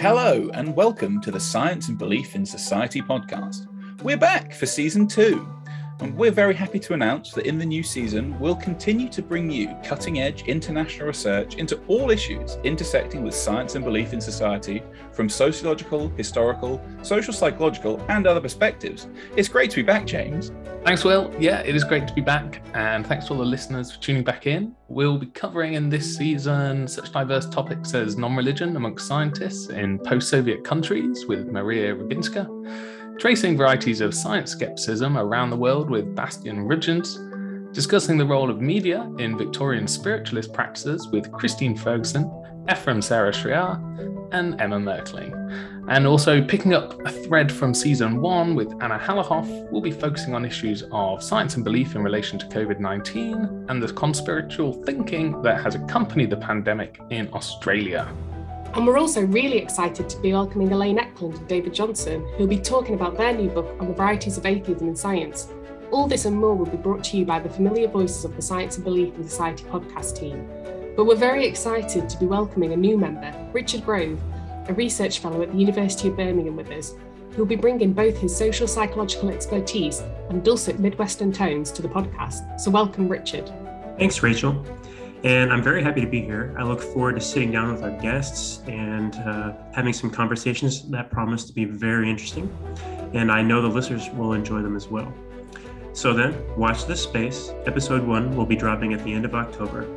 Hello, and welcome to the Science and Belief in Society podcast. We're back for season two, and we're very happy to announce that in the new season, we'll continue to bring you cutting edge international research into all issues intersecting with science and belief in society from sociological, historical, social psychological, and other perspectives. It's great to be back, James. Thanks, Will. Yeah, it is great to be back. And thanks to all the listeners for tuning back in. We'll be covering in this season such diverse topics as non religion amongst scientists in post Soviet countries with Maria Rybinska, tracing varieties of science skepticism around the world with Bastiaan Rutjens, discussing the role of media in Victorian spiritualist practices with Christine Ferguson, Efram Sera-Shriar, and Emma Merkling. And also picking up a thread from season one with Anna Halafoff, we'll be focusing on issues of science and belief in relation to COVID 19 and the conspiratorial thinking that has accompanied the pandemic in Australia. And we're also really excited to be welcoming Elaine Ecklund and David Johnson, who'll be talking about their new book on the varieties of atheism in science. All this and more will be brought to you by the familiar voices of the Science and Belief in Society podcast team. But we're very excited to be welcoming a new member, Richard Grove, a research fellow at the University of Birmingham with us, who will be bringing both his social psychological expertise and dulcet Midwestern tones to the podcast. So, welcome, Richard. Thanks, Rachel. And I'm very happy to be here. I look forward to sitting down with our guests and uh, having some conversations that promise to be very interesting. And I know the listeners will enjoy them as well. So then, watch this space. Episode one will be dropping at the end of October.